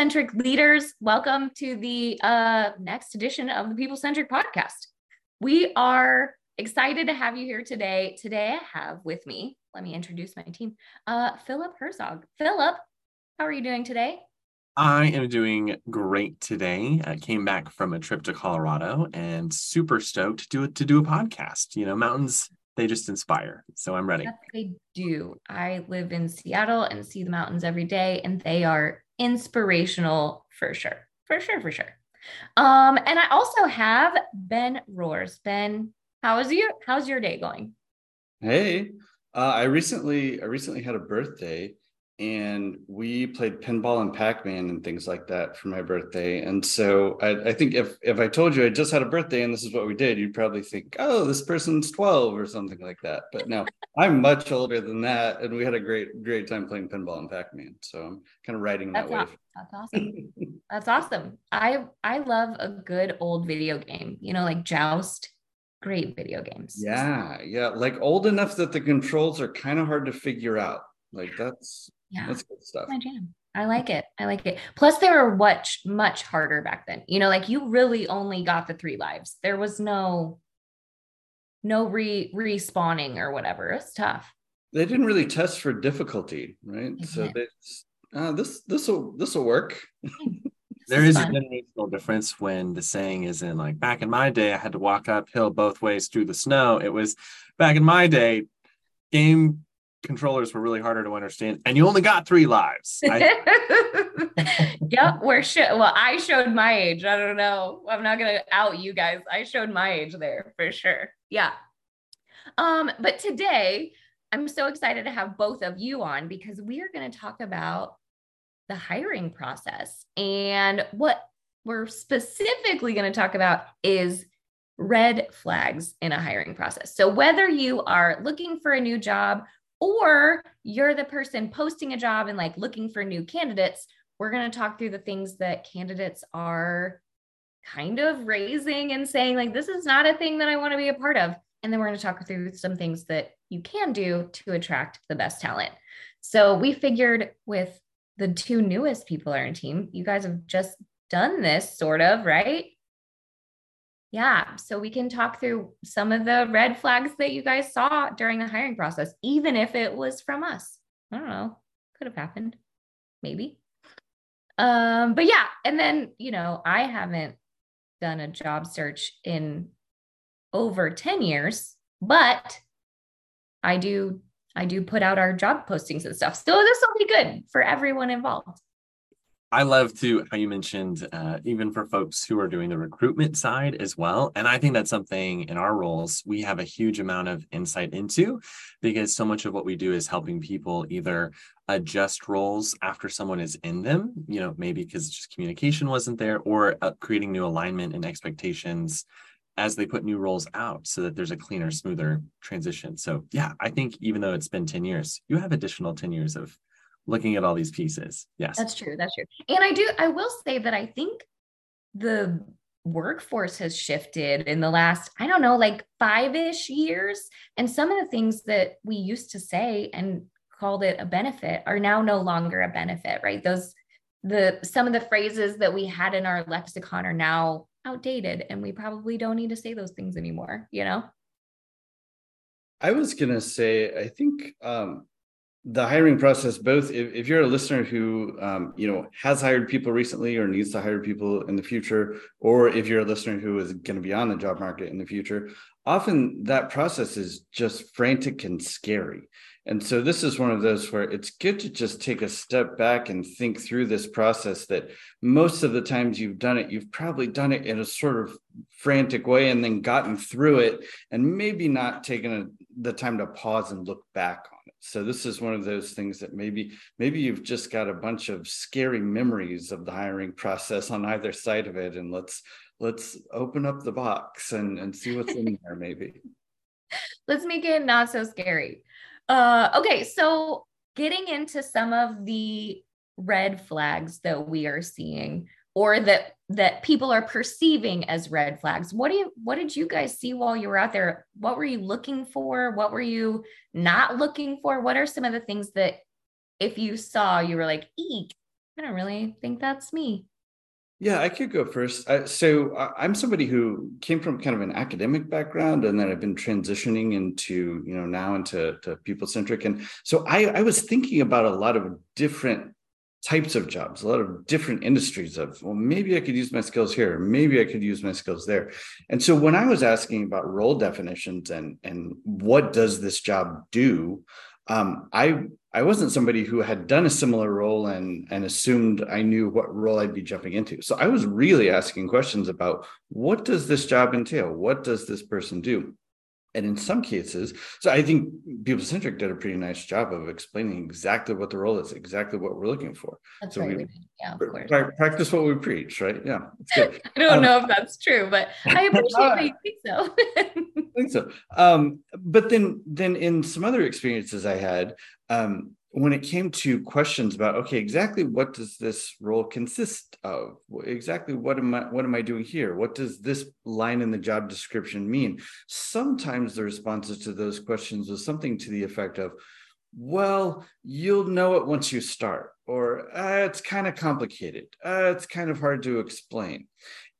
Hello, people centric leaders. Welcome to the uh, next edition of the People Centric Podcast. We are excited to have you here today. Today, I have with me, let me introduce my team, uh, Philip Herzog. Philip, how are you doing today? I am doing great today. I came back from a trip to Colorado and super stoked to do it to do a podcast. You know, mountains they just inspire. So I'm ready. they do. I live in Seattle and see the mountains every day, and they are inspirational for sure. For sure, for sure. Um, and I also have Ben Roars. Ben, how's your how's your day going? Hey, uh, I recently I recently had a birthday and we played pinball and pac-man and things like that for my birthday. And so I, I, think if if i told you i just had a birthday and this is what we did you'd probably think oh this person's 12 or something like that. But no i'm much older than that and we had a great great time playing pinball and pac-man. So i'm kind of riding that wave. that's awesome. That's awesome. I i love a good old video game you know like joust great video games. Yeah yeah like old enough that the controls are kind of hard to figure out. Like that's yeah. That's good stuff. My jam. I like it. I like it. Plus they were much much harder back then. You know like you really only got the three lives. There was no no re respawning or whatever. It's tough. They didn't really test for difficulty right? They so they uh, this this will this will work there is, is a generational difference when the saying is in like back in my day i had to walk uphill both ways through the snow. It was back in my day game controllers were really harder to understand and you only got three lives I... yep we're sh- well i showed my age i don't know i'm not gonna out you guys i showed my age there for sure yeah um but today i'm so excited to have both of you on because we are going to talk about the hiring process and what we're specifically going to talk about is red flags in a hiring process. So, whether you are looking for a new job or you're the person posting a job and like looking for new candidates, we're going to talk through the things that candidates are kind of raising and saying, like, this is not a thing that I want to be a part of. And then we're going to talk through some things that you can do to attract the best talent. So we figured with the two newest people on our team, you guys have just done this sort of, right? Yeah. So we can talk through some of the red flags that you guys saw during the hiring process, even if it was from us. I don't know. Could have happened. Maybe. Um, but yeah. And then, you know, I haven't done a job search in over 10 years, but I do I do put out our job postings and stuff. So this will be good for everyone involved. I love to how you mentioned uh, even for folks who are doing the recruitment side as well. And I think that's something in our roles we have a huge amount of insight into because so much of what we do is helping people either adjust roles after someone is in them, you know, maybe because just communication wasn't there, or uh, creating new alignment and expectations as they put new roles out so that there's a cleaner, smoother transition. So, yeah, I think even though it's been 10 years, you have additional 10 years of looking at all these pieces. Yes. That's true. That's true. And I do, I will say that I think the workforce has shifted in the last, I don't know, like five ish years. And some of the things that we used to say and called it a benefit are now no longer a benefit, right? Those, the, some of the phrases that we had in our lexicon are now outdated and we probably don't need to say those things anymore, you know? I was going to say, I think um, the hiring process both if, if you're a listener who um, you know has hired people recently or needs to hire people in the future or if you're a listener who is going to be on the job market in the future often that process is just frantic and scary. And so this is one of those where it's good to just take a step back and think through this process that most of the times you've done it you've probably done it in a sort of frantic way and then gotten through it and maybe not taken a, the time to pause and look back on So this is one of those things that maybe maybe you've just got a bunch of scary memories of the hiring process on either side of it, and let's let's open up the box and and see what's in there maybe. Let's make it not so scary. Uh, okay, so getting into some of the red flags that we are seeing or that that people are perceiving as red flags. What do you what did you guys see while you were out there? What were you looking for? What were you not looking for? What are some of the things that if you saw you were like eek i don't really think that's me. Yeah i could go first. Uh, so i'm somebody who came from kind of an academic background and then i've been transitioning into you know now into people centric and so I, I was thinking about a lot of different types of jobs, a lot of different industries of, well, maybe I could use my skills here, maybe I could use my skills there. And so when I was asking about role definitions and and what does this job do, um, I I wasn't somebody who had done a similar role and and assumed I knew what role I'd be jumping into. So I was really asking questions about what does this job entail? What does this person do? And in some cases, so I think People Centric did a pretty nice job of explaining exactly what the role is, exactly what we're looking for. That's so right. we yeah, of course. practice what we preach, right? Yeah. I don't Um, know if that's true, but I appreciate that you think so. I think so. Um, but then, then in some other experiences I had, um, when it came to questions about, okay, exactly what does this role consist of? Exactly what am I what am I doing here? What does this line in the job description mean? Sometimes the responses to those questions was something to the effect of, well, you'll know it once you start, or uh, it's kind of complicated. Uh, it's kind of hard to explain.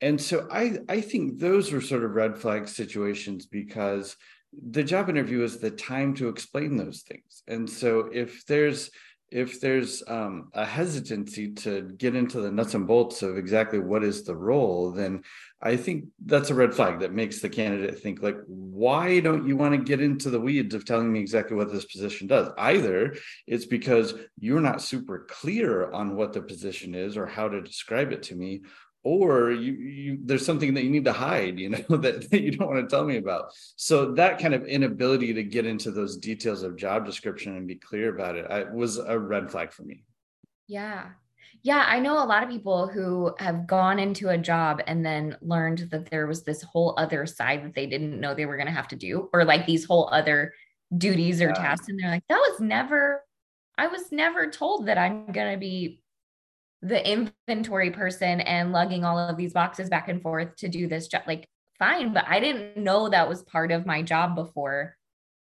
And so I, I think those were sort of red flag situations because the job interview is the time to explain those things. And so if there's if there's um, a hesitancy to get into the nuts and bolts of exactly what is the role, then I think that's a red flag that makes the candidate think like, why don't you want to get into the weeds of telling me exactly what this position does? Either it's because you're not super clear on what the position is or how to describe it to me, or you, you there's something that you need to hide you know that, that you don't want to tell me about so that kind of inability to get into those details of job description and be clear about it I, was a red flag for me Yeah. Yeah. I know a lot of people who have gone into a job and then learned that there was this whole other side that they didn't know they were going to have to do, or like these whole other duties or Yeah. tasks. And they're like, that was never, I was never told that I'm going to be the inventory person and lugging all of these boxes back and forth to do this job. Like, fine, but I didn't know that was part of my job before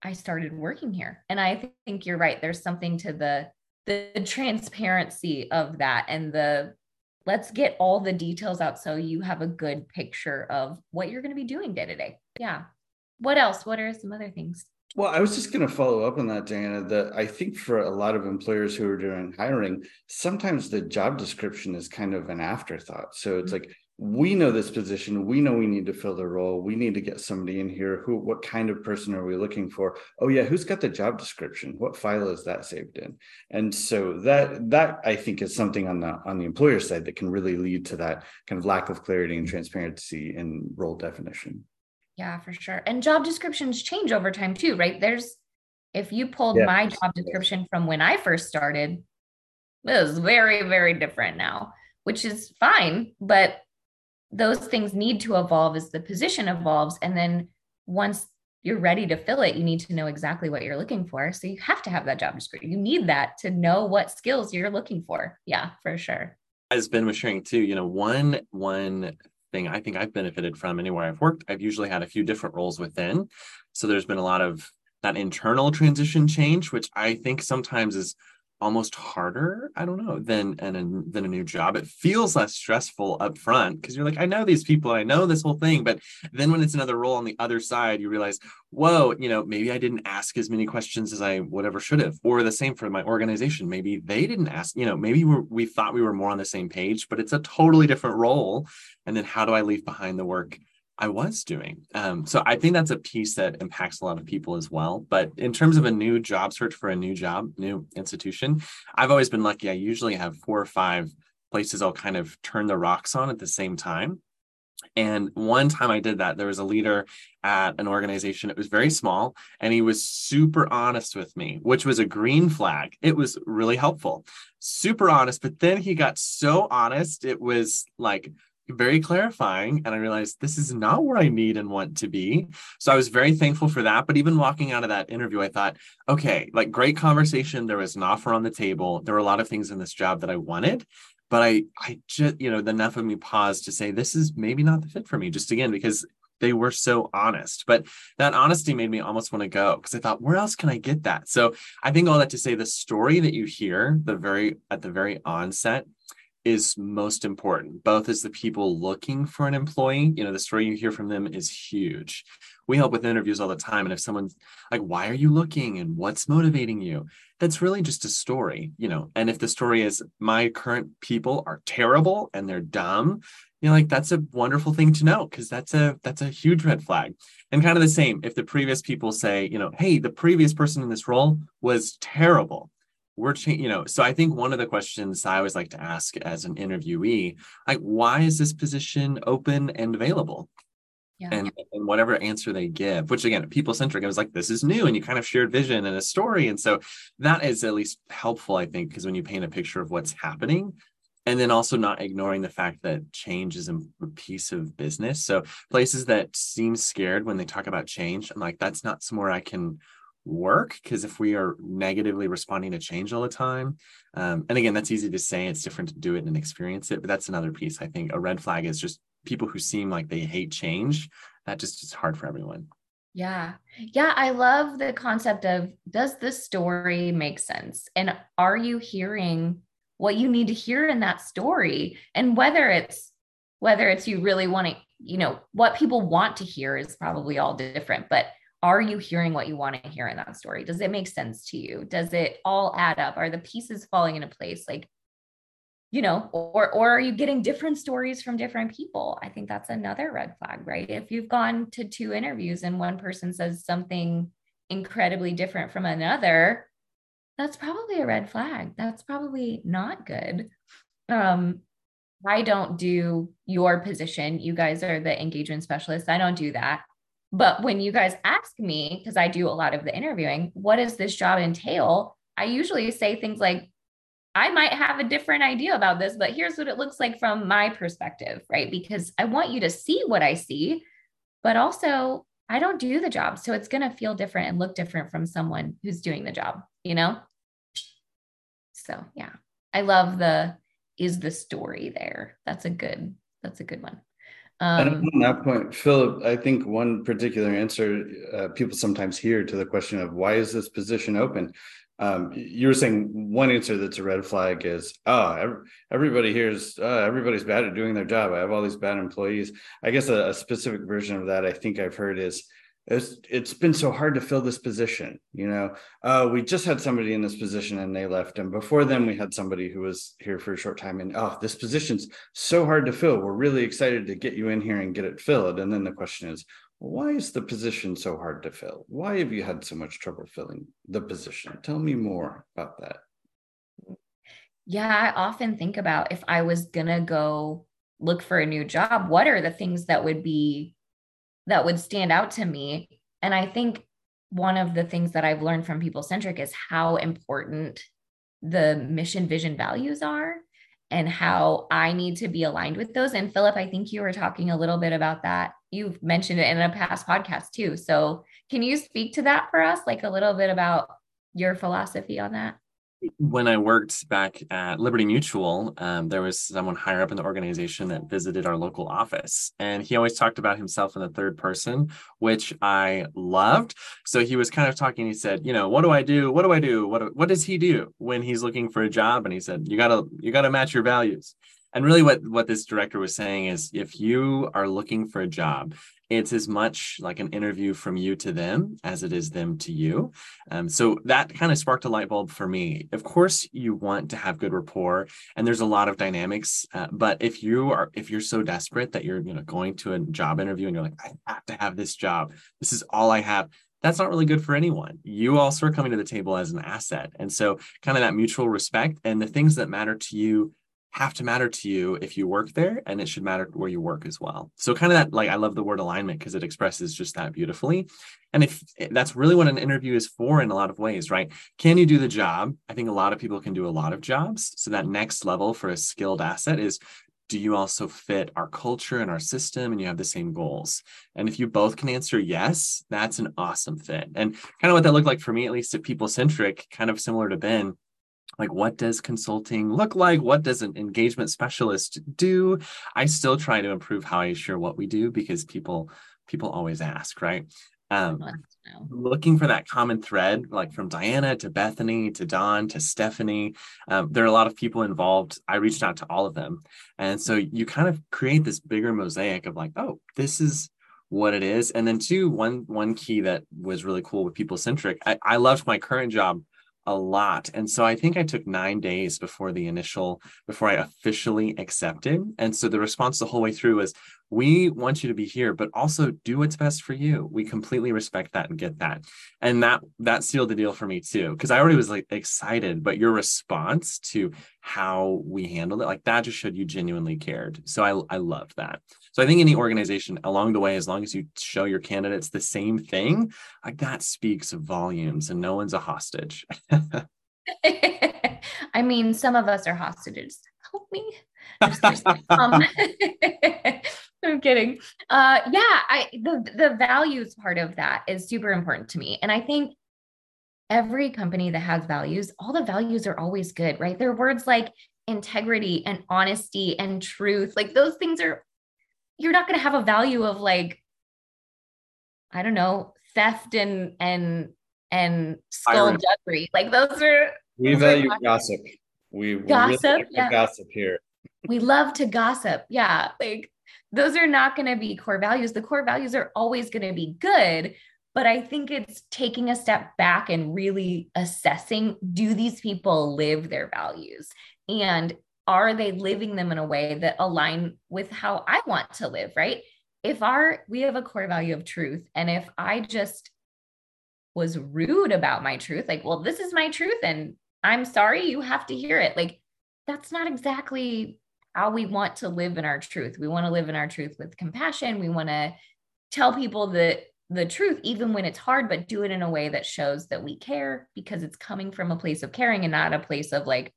I started working here. And I think you're right. There's something to the the transparency of that and the let's get all the details out so you have a good picture of what you're going to be doing day to day. Yeah. What else? What are some other things? Well i was just going to follow up on that diana that i think for a lot of employers who are doing hiring sometimes the job description is kind of an afterthought. So it's mm-hmm. like we know this position we know we need to fill the role we need to get somebody in here who what kind of person are we looking for? Oh yeah who's got the job description? What file is that saved in? And so that that i think is something on the on the employer side that can really lead to that kind of lack of clarity and mm-hmm. transparency in role definition Yeah, for sure. And job descriptions change over time too, right? There's if you pulled Yeah. my job description from when I first started, it was very, very different now, which is fine. But those things need to evolve as the position evolves. And then once you're ready to fill it, you need to know exactly what you're looking for. So you have to have that job description. You need that to know what skills you're looking for. Yeah, for sure. as Ben was sharing too, you know, one one thing I think I've benefited from anywhere I've worked, I've usually had a few different roles within. So there's been a lot of that internal transition change, which I think sometimes is almost harder, I don't know, than than, than a new job. It feels less stressful up front because you're like, I know these people, I know this whole thing. But then when it's another role on the other side, you realize, whoa, you know, maybe I didn't ask as many questions as I would ever should have. Or the same for my organization. Maybe they didn't ask, you know, maybe we're, we thought we were more on the same page, but it's a totally different role. And then how do I leave behind the work I was doing? Um, so I think that's a piece that impacts a lot of people as well. But in terms of a new job search for a new job, new institution, I've always been lucky. I usually have four or five places I'll kind of turn the rocks on at the same time And one time I did that, there was a leader at an organization. It was very small, and he was super honest with me, which was a green flag. It was really helpful, super honest. But then he got so honest, it was like very clarifying. And I realized this is not where I need and want to be. So I was very thankful for that. But even walking out of that interview, I thought, okay, like great conversation. There was an offer on the table. There were a lot of things in this job that I wanted but I I just you know enough of me paused to say this is maybe not the fit for me just again because they were so honest but that honesty made me almost want to go because I thought where else can I get that so I think all that to say the story that you hear the very at the very onset is most important both as the people looking for an employee you know the story you hear from them is huge. We help with interviews all the time and if someone's like why are you looking? And what's motivating you? That's really just a story you know and if the story is my current people are terrible and they're dumb you know like that's a wonderful thing to know because that's a that's a huge red flag. And kind of the same if the previous people say you know hey the previous person in this role was terrible we're changing, you know, so I think one of the questions I always like to ask as an interviewee, like, why is this position open and available? Yeah. And, and whatever answer they give, which again, people centric, it was like, this is new. And you kind of shared vision and a story. And so that is at least helpful, I think, because when you paint a picture of what's happening, and then also not ignoring the fact that change is a piece of business. So places that seem scared when they talk about change, I'm like, that's not somewhere I can work because if we are negatively responding to change all the time um, and again that's easy to say it's different to do it and experience it but that's another piece i think. A red flag is just people who seem like they hate change that just is hard for everyone. Yeah. Yeah i love the concept of does this story make sense? And are you hearing what you need to hear in that story? And whether it's whether it's you really want to you know what people want to hear is probably all different but are you hearing what you want to hear in that story? Does it make sense to you? Does it all add up? Are the pieces falling into place? Like, you know, or or are you getting different stories from different people? I think that's another red flag, right? If you've gone to two interviews and one person says something incredibly different from another, that's probably a red flag. That's probably not good. Um, I don't do your position. You guys are the engagement specialists. I don't do that. But when you guys ask me, because I do a lot of the interviewing, what does this job entail? I usually say things like, I might have a different idea about this, but here's what it looks like from my perspective, right? Because I want you to see what I see, but also I don't do the job. So it's going to feel different and look different from someone who's doing the job, you know? So yeah, I love the is the story there. That's a good, that's a good one. Um, and on that point, Philip, I think one particular answer uh, people sometimes hear to the question of why is this position open? Um, you were saying one answer that's a red flag is, oh, everybody here's, uh, everybody's bad at doing their job. I have all these bad employees. I guess a, a specific version of that I think I've heard is, it's it's been so hard to fill this position you know? Uh, we just had somebody in this position and they left. And before then we had somebody who was here for a short time and oh this position's so hard to fill. We're really excited to get you in here and get it filled. And then the question is why is the position so hard to fill? Why have you had so much trouble filling the position? Tell me more about that. Yeah i often think about if i was gonna go look for a new job what are the things that would be that would stand out to me. And I think one of the things that I've learned from People Centric is how important the mission, vision, values are and how I need to be aligned with those. And Philip, I think you were talking a little bit about that. You've mentioned it in a past podcast too. So can you speak to that for us, like a little bit about your philosophy on that? When I worked back at Liberty Mutual, um, there was someone higher up in the organization that visited our local office. And he always talked about himself in the third person, which I loved. So he was kind of talking, he said, you know, what do I do? What do I do? What, what does he do when he's looking for a job? And he said, you gotta, you gotta match your values. And really what, what this director was saying is if you are looking for a job it's as much like an interview from you to them as it is them to you. Um, so that kind of sparked a light bulb for me. Of course, you want to have good rapport, and there's a lot of dynamics. Uh, but if you are, if you're so desperate that you're, you know, going to a job interview and you're like, I have to have this job. This is all I have. That's not really good for anyone. You also are coming to the table as an asset, and so kind of that mutual respect and the things that matter to you have to matter to you if you work there and it should matter where you work as well. So kind of that like i love the word alignment because it expresses just that beautifully. And if eh, that's really what an interview is for in a lot of ways right? Can you do the job? I think a lot of people can do a lot of jobs. So that next level for a skilled asset is do you also fit our culture and our system and you have the same goals? And if you both can answer yes that's an awesome fit. And kind of what that looked like for me at least at people centric kind of similar to ben like what does consulting look like? What does an engagement specialist do? I still try to improve how i share what we do because people people always ask right? Um, looking for that common thread like from diana to bethany to don to stephanie um, there are a lot of people involved. I reached out to all of them. And so you kind of create this bigger mosaic of like oh this is what it is. And then two one one key that was really cool with people centric I, I loved my current job a lot. And so I think I took nine days before the initial, before I officially accepted. And so the response the whole way through was, we want you to be here, but also do what's best for you. We completely respect that and get that. And that that sealed the deal for me too. Cause I already was like excited, but your response to how we handled it, like that just showed you genuinely cared. So I, I loved that. So I think any organization along the way, as long as you show your candidates the same thing, like that speaks volumes and no one's a hostage. I mean, some of us are hostages. Help me. um, I'm kidding. Uh, yeah, I the the values part of that is super important to me, and I think every company that has values, all the values are always good, right? There are words like integrity and honesty and truth. Like those things are. You're not going to have a value of like, I don't know, theft and and and skullduggery. Like those are. We those value are gossip. We gossip. Really like yeah. gossip here. We love to gossip. Yeah, like those are not going to be core values. The core values are always going to be good, but I think it's taking a step back and really assessing do these people live their values? And are they living them in a way that align with how I want to live, right? If our we have a core value of truth and if I just was rude about my truth, like, well, this is my truth and I'm sorry you have to hear it. Like that's not exactly how we want to live in our truth. We want to live in our truth with compassion. We want to tell people that the truth, even when it's hard, but do it in a way that shows that we care because it's coming from a place of caring and not a place of like,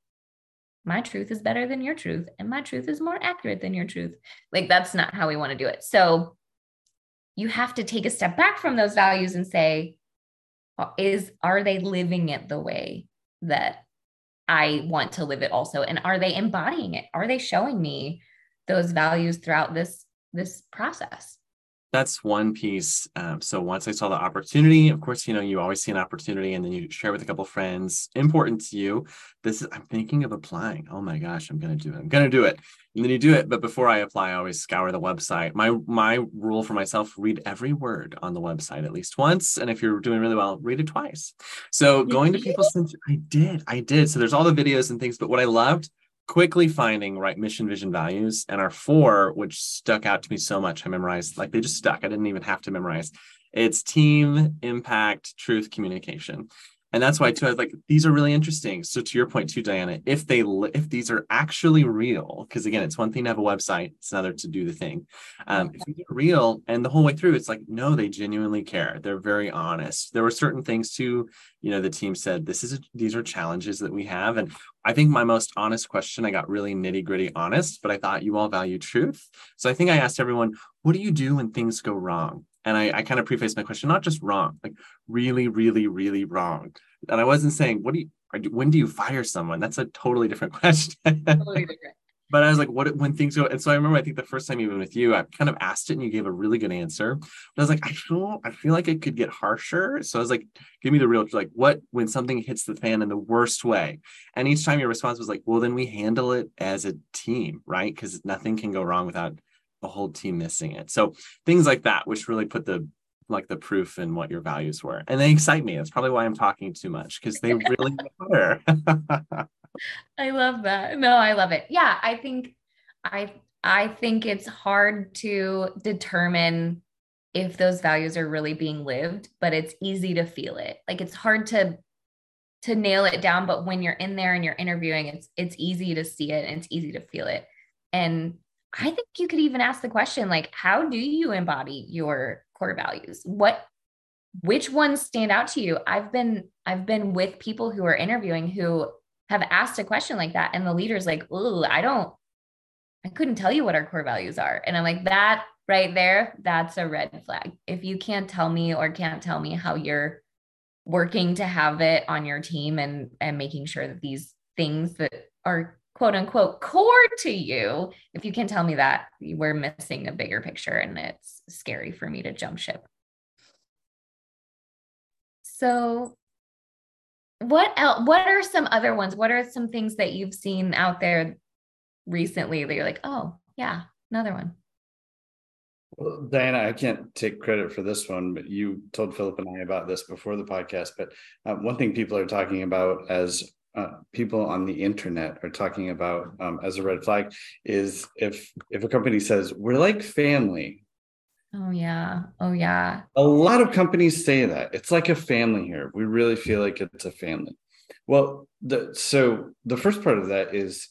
my truth is better than your truth and my truth is more accurate than your truth. Like, that's not how we want to do it. So, you have to take a step back from those values and say, is are they living it the way that I want to live it also? And are they embodying it? Are they showing me those values throughout this this process? That's one piece. Um, so once I saw the opportunity, of course, you know, you always see an opportunity and then you share with a couple friends, important to you. This is, I'm thinking of applying. Oh my gosh, I'm going to do it. I'm going to do it and then you do it but before i apply i always scour the website my my rule for myself read every word on the website at least once and if you're doing really well read it twice so going to People Centric i did i did so there's all the videos and things but what i loved quickly finding right mission vision values and our four which stuck out to me so much i memorized like they just stuck. I didn't even have to memorize. It's team impact truth communication and that's why too i was like these are really interesting. So to your point too diana if they if these are actually real because again it's one thing to have a website it's another to do the thing. Um, if these are real and the whole way through it's like no they genuinely care. They're very honest. There were certain things too you know the team said this is a, these are challenges that we have. And i think my most honest question i got really nitty gritty honest but i thought you all value truth. So i think i asked everyone what do you do when things go wrong and I, I kind of preface my question, not just wrong, like really, really, really wrong. And I wasn't saying, what do you, when do you fire someone? That's a totally different question. Totally different. but I was like, what when things go? And so I remember, I think the first time even with you, I kind of asked it and you gave a really good answer. But I was like, I feel, I feel like it could get harsher. So I was like, give me the real, like, what when something hits the fan in the worst way? And each time your response was like, well, then we handle it as a team, right? Because nothing can go wrong without the whole team missing it. So things like that, which really put the like the proof in what your values were. And they excite me. That's probably why I'm talking too much because they really matter. I love that. No, I love it. Yeah, I think I I think it's hard to determine if those values are really being lived, but it's easy to feel it. Like it's hard to to nail it down but when you're in there and you're interviewing it's it's easy to see it and it's easy to feel it and i think you could even ask the question like how do you embody your core values? What which ones stand out to you? I've been i've been with people who are interviewing who have asked a question like that and the leader's like oh i don't i couldn't tell you what our core values are. And i'm like that right there that's a red flag. If you can't tell me or can't tell me how you're working to have it on your team and and making sure that these things that are quote unquote core to you if you can tell me that we're missing a bigger picture and it's scary for me to jump ship so what else what are some other ones what are some things that you've seen out there recently that you're like oh yeah another one well, Diana, I can't take credit for this one, but you told Philip and I about this before the podcast. But uh, one thing people are talking about as uh, people on the internet are talking about um, as a red flag is if if a company says we're like family. Oh yeah. Oh yeah. A lot of companies say that it's like a family here. We really feel like it's a family. Well, the so the first part of that is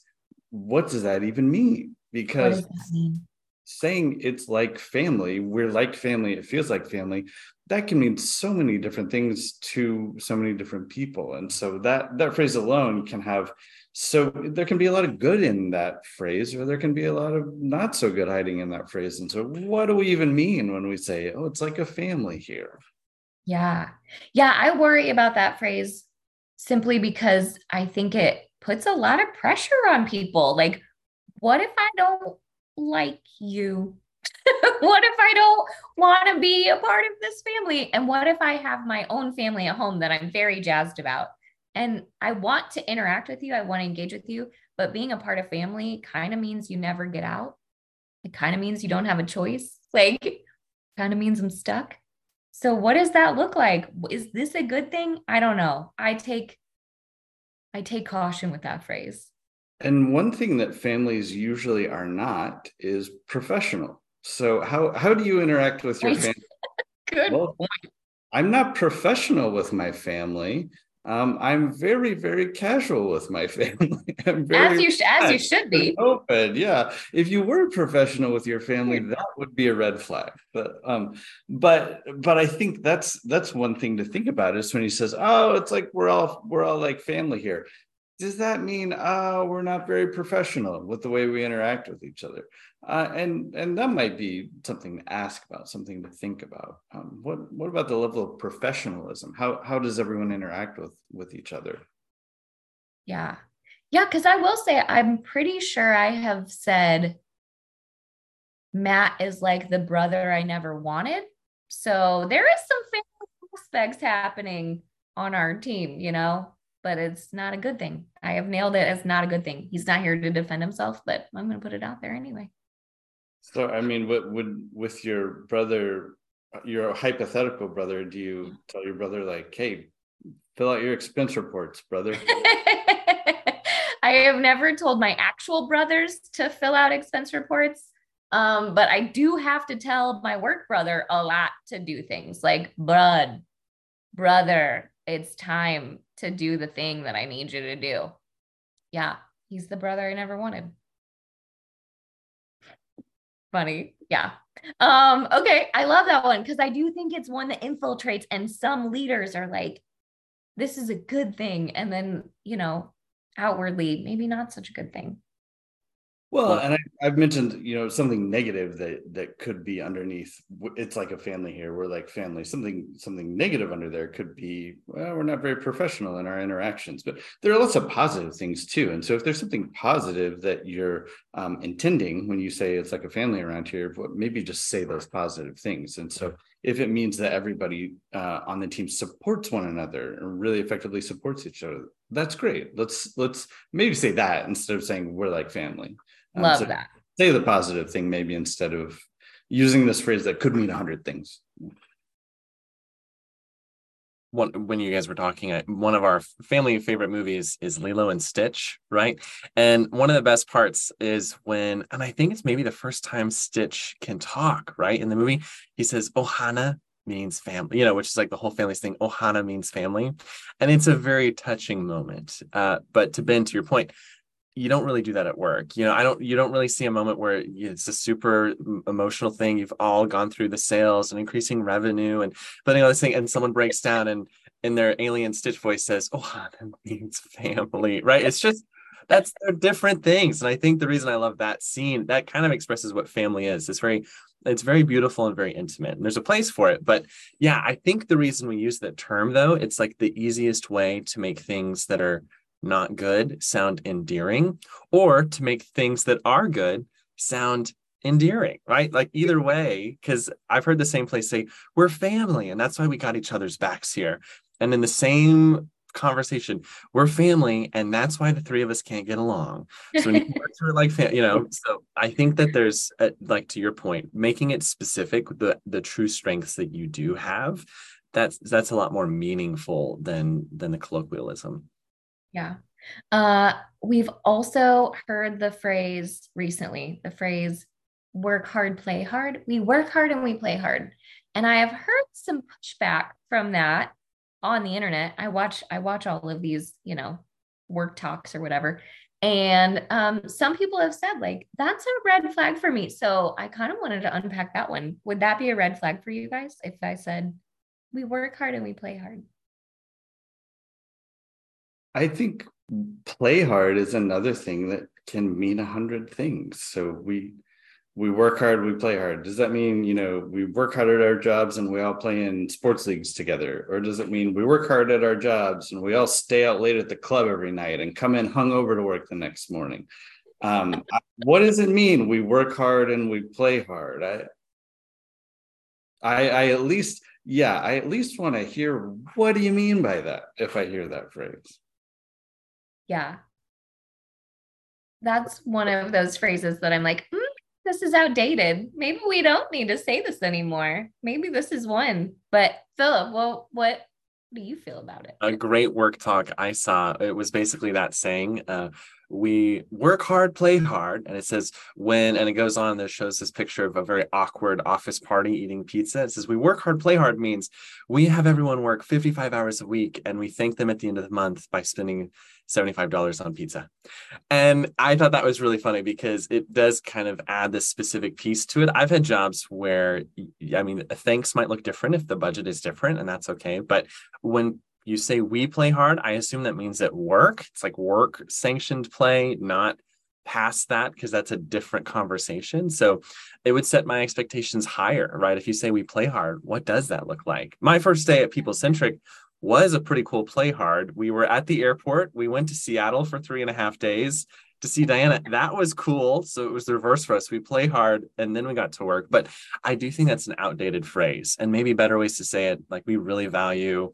what does that even mean? Because mean? Saying it's like family, we're like family, it feels like family, that can mean so many different things to so many different people. And so that that phrase alone can have so there can be a lot of good in that phrase, or there can be a lot of not so good hiding in that phrase. And so what do we even mean when we say, oh, it's like a family here? Yeah. Yeah. I worry about that phrase simply because I think it puts a lot of pressure on people. Like, what if I don't like you? what if I don't want to be a part of this family? And what if I have my own family at home that I'm very jazzed about? And I want to interact with you, I want to engage with you, but being a part of family kind of means you never get out. It kind of means you don't have a choice. Like, kind of means I'm stuck. So, what does that look like? Is this a good thing? I don't know. I take I take caution with that phrase. And one thing that families usually are not is professional. So how how do you interact with your family? Good well, point. I'm not professional with my family. Um, I'm very, very casual with my family. as you sh- as you should be open. Yeah, if you were professional with your family, that would be a red flag. But um, but but I think that's that's one thing to think about is when he says, "Oh, it's like we're all we're all like family here." Does that mean oh we're not very professional with the way we interact with each other? Uh, and and that might be something to ask about something to think about. Um, what what about the level of professionalism? How how does everyone interact with with each other? Yeah. Yeah because i will say i'm pretty sure i have said matt is like the brother i never wanted. So there is some family aspects happening on our team you know but it's not a good thing. I have nailed it. It's not a good thing. He's not here to defend himself, but I'm going to put it out there anyway. So, I mean, what would with your brother, your hypothetical brother, do you tell your brother like, "Hey, fill out your expense reports, brother"? I have never told my actual brothers to fill out expense reports. Um, but I do have to tell my work brother a lot to do things like, "Bud, brother, it's time to do the thing that I need you to do. Yeah, he's the brother I never wanted. Funny. Yeah. Um, okay, I love that one because I do think it's one that infiltrates, and some leaders are like, this is a good thing. And then, you know, outwardly, maybe not such a good thing. Well, and I, have mentioned, you know, something negative that that could be underneath. It's like a family here. We're like family. Something something negative under there could be. Well, we're not very professional in our interactions, but there are lots of positive things too. And so, if there's something positive that you're um, intending when you say it's like a family around here, maybe just say those positive things. And so, if it means that everybody uh, on the team supports one another and really effectively supports each other, that's great. Let's let's maybe say that instead of saying we're like family. Um, Love so that. Say the positive thing maybe instead of using this phrase that could mean a hundred things. One, when you guys were talking, one of our family favorite movies is Lilo and Stitch, right? And one of the best parts is when, and I think it's maybe the first time Stitch can talk, right? In the movie, he says, Ohana, means family, you know, which is like the whole family's thing. Ohana means family. And it's a very touching moment. Uh, but to Ben, to your point, you don't really do that at work. You know, I don't, you don't really see a moment where it's a super emotional thing. You've all gone through the sales and increasing revenue and putting all this thing, and someone breaks down and in their alien stitch voice says, Oh, that means family, right? It's just, that's they're different things. And I think the reason I love that scene, that kind of expresses what family is. It's very it's very beautiful and very intimate and there's a place for it but yeah i think the reason we use that term though it's like the easiest way to make things that are not good sound endearing or to make things that are good sound endearing right like either way because i've heard the same place say we're family and that's why we got each other's backs here and in the same conversation. We're family, and that's why the three of us can't get along. So when you like, fam- you know, so I think that there's a, like to your point, making it specific the the true strengths that you do have. That's that's a lot more meaningful than than the colloquialism. Yeah. Uh, we've also heard the phrase recently, the phrase work hard, play hard. We work hard and we play hard. And I have heard some pushback from that on the internet. I watch I watch all of these, you know, work talks or whatever. And um, some people have said like that's a red flag for me. So I kind of wanted to unpack that one. Would that be a red flag for you guys if I said we work hard and we play hard? I think play hard is another thing that can mean a hundred things. So we we work hard, we play hard. Does that mean, you know, we work hard at our jobs and we all play in sports leagues together? Or does it mean we work hard at our jobs and we all stay out late at the club every night and come in hungover to work the next morning? Um, what does it mean we work hard and we play hard? I, I, I at least, yeah, I at least want to hear what do you mean by that if I hear that phrase? Yeah. That's one of those phrases that I'm like, mm, this is outdated. Maybe we don't need to say this anymore. Maybe this is one. But Philip, well, what do you feel about it? A great work talk I saw. It was basically that saying, uh, we work hard, play hard. And it says when, and it goes on, there shows this picture of a very awkward office party eating pizza. It says we work hard, play hard means we have everyone work 55 hours a week and we thank them at the end of the month by spending $75 on pizza. And I thought that was really funny because it does kind of add this specific piece to it. I've had jobs where, I mean, thanks might look different if the budget is different, and that's okay. But when you say we play hard, I assume that means at work. It's like work sanctioned play, not past that because that's a different conversation. So it would set my expectations higher, right? If you say we play hard, what does that look like? My first day at People Centric was a pretty cool play hard. We were at the airport. We went to Seattle for three and a half days to see Diana. That was cool. So it was the reverse for us. We play hard and then we got to work. But I do think that's an outdated phrase and maybe better ways to say it. Like we really value,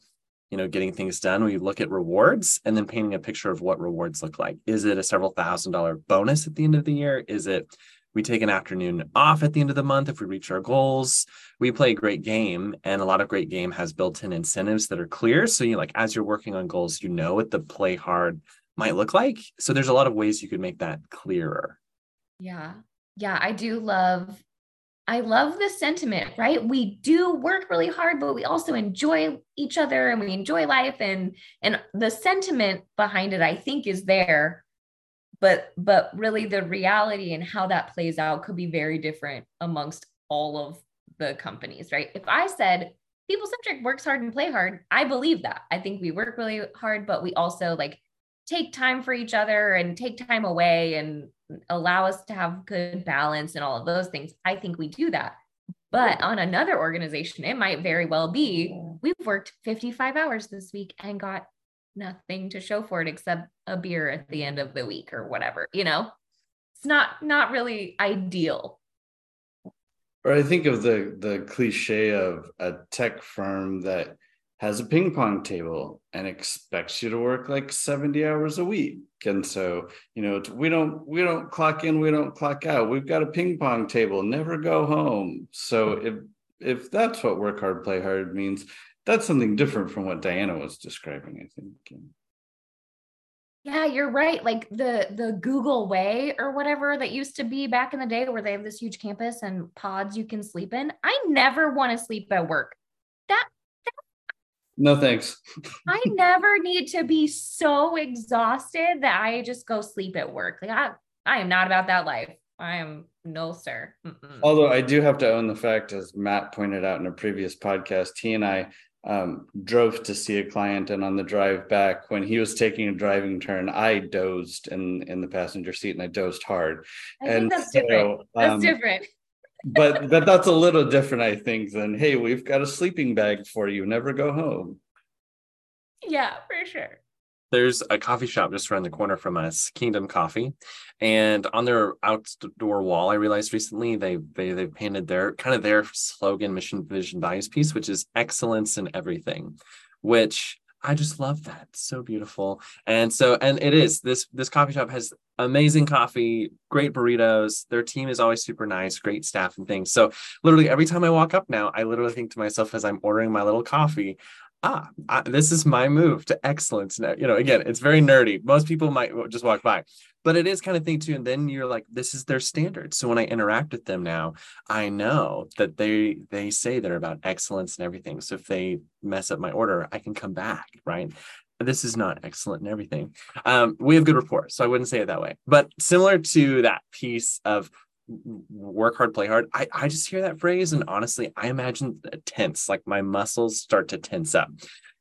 you know, getting things done. We look at rewards and then painting a picture of what rewards look like. Is it a several thousand dollar bonus at the end of the year? Is it we take an afternoon off at the end of the month if we reach our goals. We play a great game, and a lot of great game has built-in incentives that are clear. So you like as you're working on goals, you know what the play hard might look like. So there's a lot of ways you could make that clearer. Yeah. Yeah, I do love I love the sentiment, right? We do work really hard, but we also enjoy each other and we enjoy life and and the sentiment behind it I think is there. But but really the reality and how that plays out could be very different amongst all of the companies right? If i said people centric works hard and play hard i believe that. I think we work really hard but we also like take time for each other and take time away and allow us to have good balance and all of those things i think we do that. But on another organization it might very well be we've worked 55 hours this week and got nothing to show for it except a beer at the end of the week or whatever you know? It's not not really ideal. Or i think of the the cliche of a tech firm that has a ping pong table and expects you to work like 70 hours a week and so you know we don't we don't clock in we don't clock out we've got a ping pong table never go home so if if that's what work hard play hard means that's something different from what Diana was describing, I think. Yeah, you're right. Like the the Google Way or whatever that used to be back in the day where they have this huge campus and pods you can sleep in. I never want to sleep at work. No thanks. I never need to be so exhausted that I just go sleep at work. Like I, I am not about that life. I am no sir. Mm-mm. Although I do have to own the fact, as Matt pointed out in a previous podcast, he and I um, drove to see a client, and on the drive back, when he was taking a driving turn, I dozed in in the passenger seat, and I dozed hard. I and think that's so, different. That's um, different. But but that's a little different, I think, than hey, we've got a sleeping bag for you. Never go home. Yeah, for sure. There's a coffee shop just around the corner from us, Kingdom Coffee, and on their outdoor wall, I realized recently they they they painted their kind of their slogan, mission, vision, values piece, which is excellence in everything, which I just love that. So beautiful. And so, and it is this this coffee shop has amazing coffee, great burritos. Their team is always super nice, great staff and things. So literally every time I walk up now, I literally think to myself as I'm ordering my little coffee, ah, I, this is my move to excellence. Now, you know, again, it's very nerdy. Most people might just walk by, but it is kind of thing too. And then you're like, this is their standard. So when I interact with them now, I know that they they say they're about excellence and everything. So if they mess up my order, I can come back, right? This is not excellent and everything. Um, we have good rapport, so I wouldn't say it that way. But similar to that piece of work hard, play hard. I, I just hear that phrase and honestly, I imagine tense, like my muscles start to tense up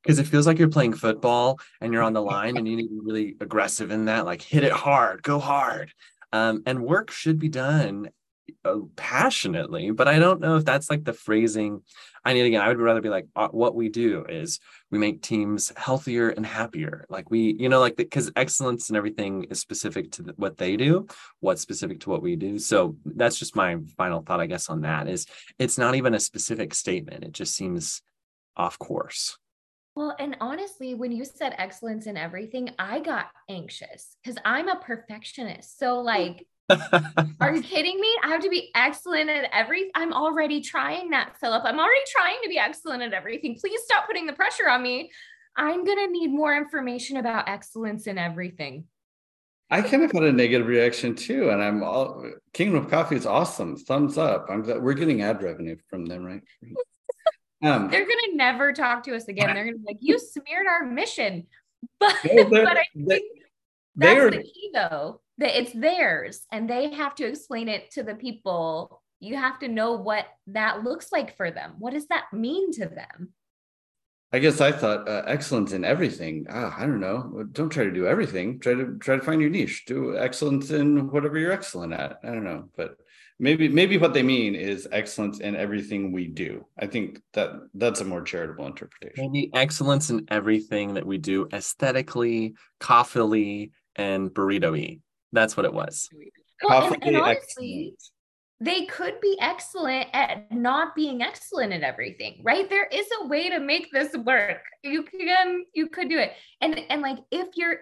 because it feels like you're playing football and you're on the line and you need to be really aggressive in that, like hit it hard, go hard. Um, and work should be done passionately, but I don't know if that's like the phrasing I need again. I would rather be like, uh, what we do is we make teams healthier and happier. Like we, you know, like because excellence and everything is specific to what they do, what's specific to what we do. So that's just my final thought, I guess, on that is it's not even a specific statement. It just seems off course. Well, and honestly, when you said excellence in everything, I got anxious because I'm a perfectionist. So, like, are you kidding me? I have to be excellent at everything. I'm already trying that, Philip. I'm already trying to be excellent at everything. Please stop putting the pressure on me. I'm going to need more information about excellence in everything. I kind of had a negative reaction too, and I'm all Kingdom of Coffee is awesome. Thumbs up. I'm we're getting ad revenue from them, right? Um, they're gonna never talk to us again. They're gonna be like, "You smeared our mission," but but I think that's the key, though that it's theirs and they have to explain it to the people. You have to know what that looks like for them. What does that mean to them? I guess i thought uh, excellence in everything. Ah, i don't know. Don't try to do everything. Try to try to find your niche. Do excellence in whatever you're excellent at. I don't know. But maybe maybe what they mean is excellence in everything we do. I think that that's a more charitable interpretation. Maybe excellence in everything that we do aesthetically coffee and burrito that's what it was. Well, and, and honestly, they could be excellent at not being excellent at everything, right? There is a way to make this work. You can, you could do it. And and like if you're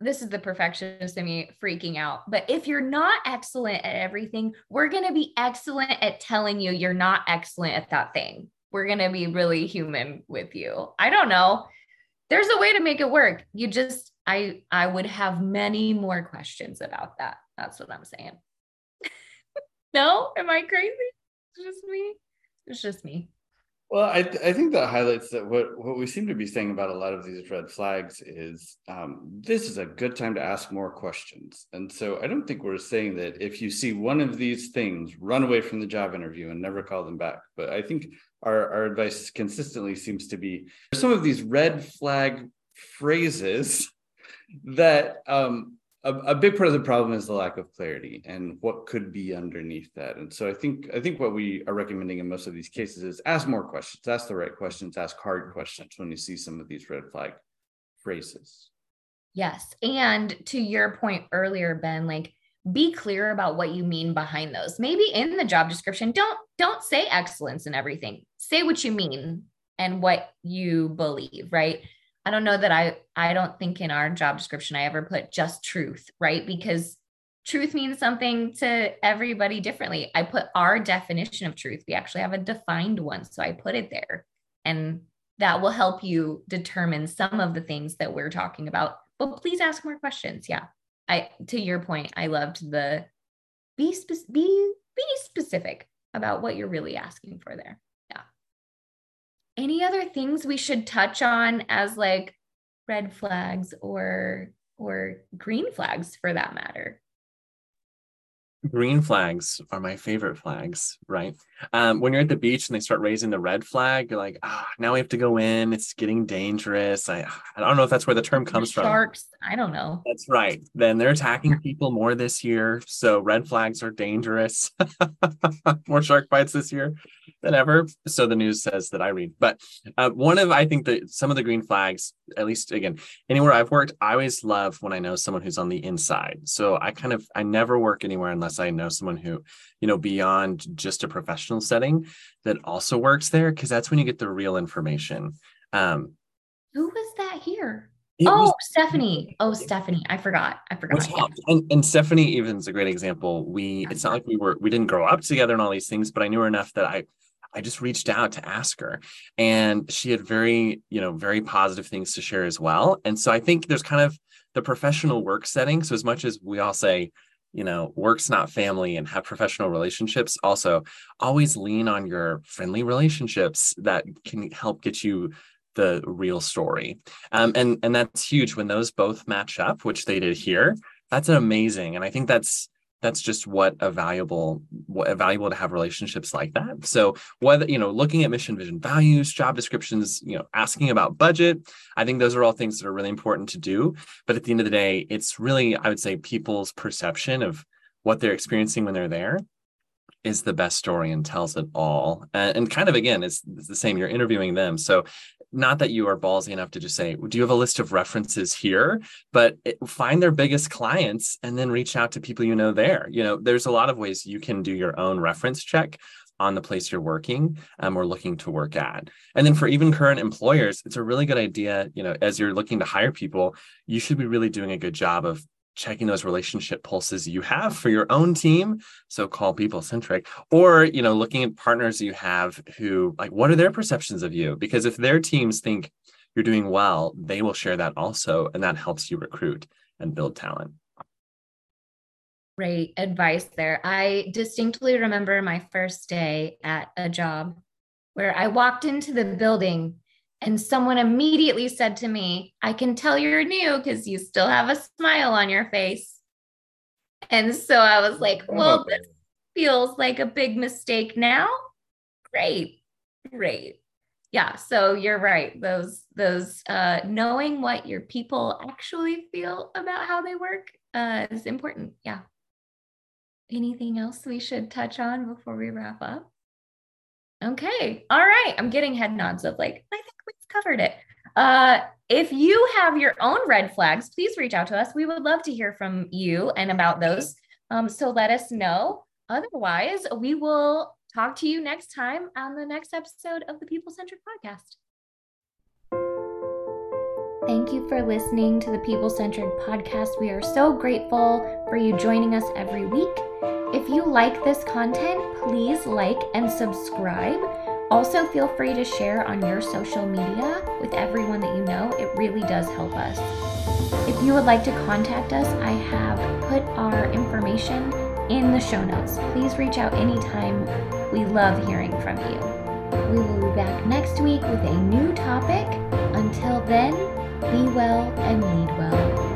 this is the perfectionist in me freaking out. But if you're not excellent at everything, we're going to be excellent at telling you you're not excellent at that thing. We're going to be really human with you. I don't know. There's a way to make it work. You just I I would have many more questions about that. That's what I'm saying. no, am I crazy? It's just me. It's just me. Well, I, I think that highlights that what, what we seem to be saying about a lot of these red flags is um, this is a good time to ask more questions. And so I don't think we're saying that if you see one of these things, run away from the job interview and never call them back. But I think our, our advice consistently seems to be some of these red flag phrases that um, a, a, big part of the problem is the lack of clarity and what could be underneath that. And so I think I think what we are recommending in most of these cases is ask more questions, ask the right questions, ask hard questions when you see some of these red flag phrases. Yes. And to your point earlier, Ben, like be clear about what you mean behind those. Maybe in the job description, don't don't say excellence in everything. Say what you mean and what you believe, right? I don't know that I I don't think in our job description I ever put just truth, right? Because truth means something to everybody differently. I put our definition of truth. We actually have a defined one, so I put it there. And that will help you determine some of the things that we're talking about. But please ask more questions. Yeah. I to your point, I loved the be spe- be be specific about what you're really asking for there. Any other things we should touch on as like red flags or or green flags for that matter? Green flags are my favorite flags, right? Um, when you're at the beach and they start raising the red flag, you're like, ah, oh, now we have to go in. It's getting dangerous. I, I don't know if that's where the term comes Sharks, from. Sharks. I don't know. That's right. Then they're attacking people more this year. So red flags are dangerous. more shark bites this year than ever. So the news says that I read. But uh, one of, I think that some of the green flags, at least again, anywhere I've worked, I always love when I know someone who's on the inside. So I kind of, I never work anywhere unless I know someone who, you know, beyond just a professional setting that also works there, because that's when you get the real information. Um, who was that here? oh, was, Stephanie. Oh, Stephanie. I forgot. I forgot. Yeah. And, and Stephanie even's a great example. We it's not like we were we didn't grow up together and all these things, but I knew her enough that I I just reached out to ask her and she had very, you know, very positive things to share as well. And so I think there's kind of the professional work setting. So as much as we all say, you know, work's not family and have professional relationships, also always lean on your friendly relationships that can help get you the real story. Um, and and that's huge when those both match up, which they did here. That's amazing. And I think that's that's just what a valuable what a valuable to have relationships like that. So whether you know looking at mission vision values job descriptions you know asking about budget i think those are all things that are really important to do. But at the end of the day it's really i would say people's perception of what they're experiencing when they're there is the best story and tells it all. And, and kind of again it's, it's the same you're interviewing them. So not that you are ballsy enough to just say, do you have a list of references here? But it, find their biggest clients and then reach out to people you know there. You know, there's a lot of ways you can do your own reference check on the place you're working um, or looking to work at. And then for even current employers, it's a really good idea, you know, as you're looking to hire people, you should be really doing a good job of checking those relationship pulses you have for your own team so call people centric or you know looking at partners you have who like what are their perceptions of you? Because if their teams think you're doing well they will share that also and that helps you recruit and build talent. Great advice there. I distinctly remember my first day at a job where i walked into the building and someone immediately said to me, I can tell you're new because you still have a smile on your face. And so I was like, well, this feels like a big mistake now. Great. Great. Yeah, so you're right. Those those uh knowing what your people actually feel about how they work uh is important. Yeah. Anything else we should touch on before we wrap up? Okay. All right. I'm getting head nods of like, I think we've covered it. Uh, if you have your own red flags, please reach out to us. We would love to hear from you and about those. Um, so let us know. Otherwise, we will talk to you next time on the next episode of the People Centric Podcast. Thank you for listening to the People Centric Podcast. We are so grateful for you joining us every week. If you like this content, please like and subscribe. Also, feel free to share on your social media with everyone that you know. It really does help us. If you would like to contact us, I have put our information in the show notes. Please reach out anytime. We love hearing from you. We will be back next week with a new topic. Until then, be well and lead well.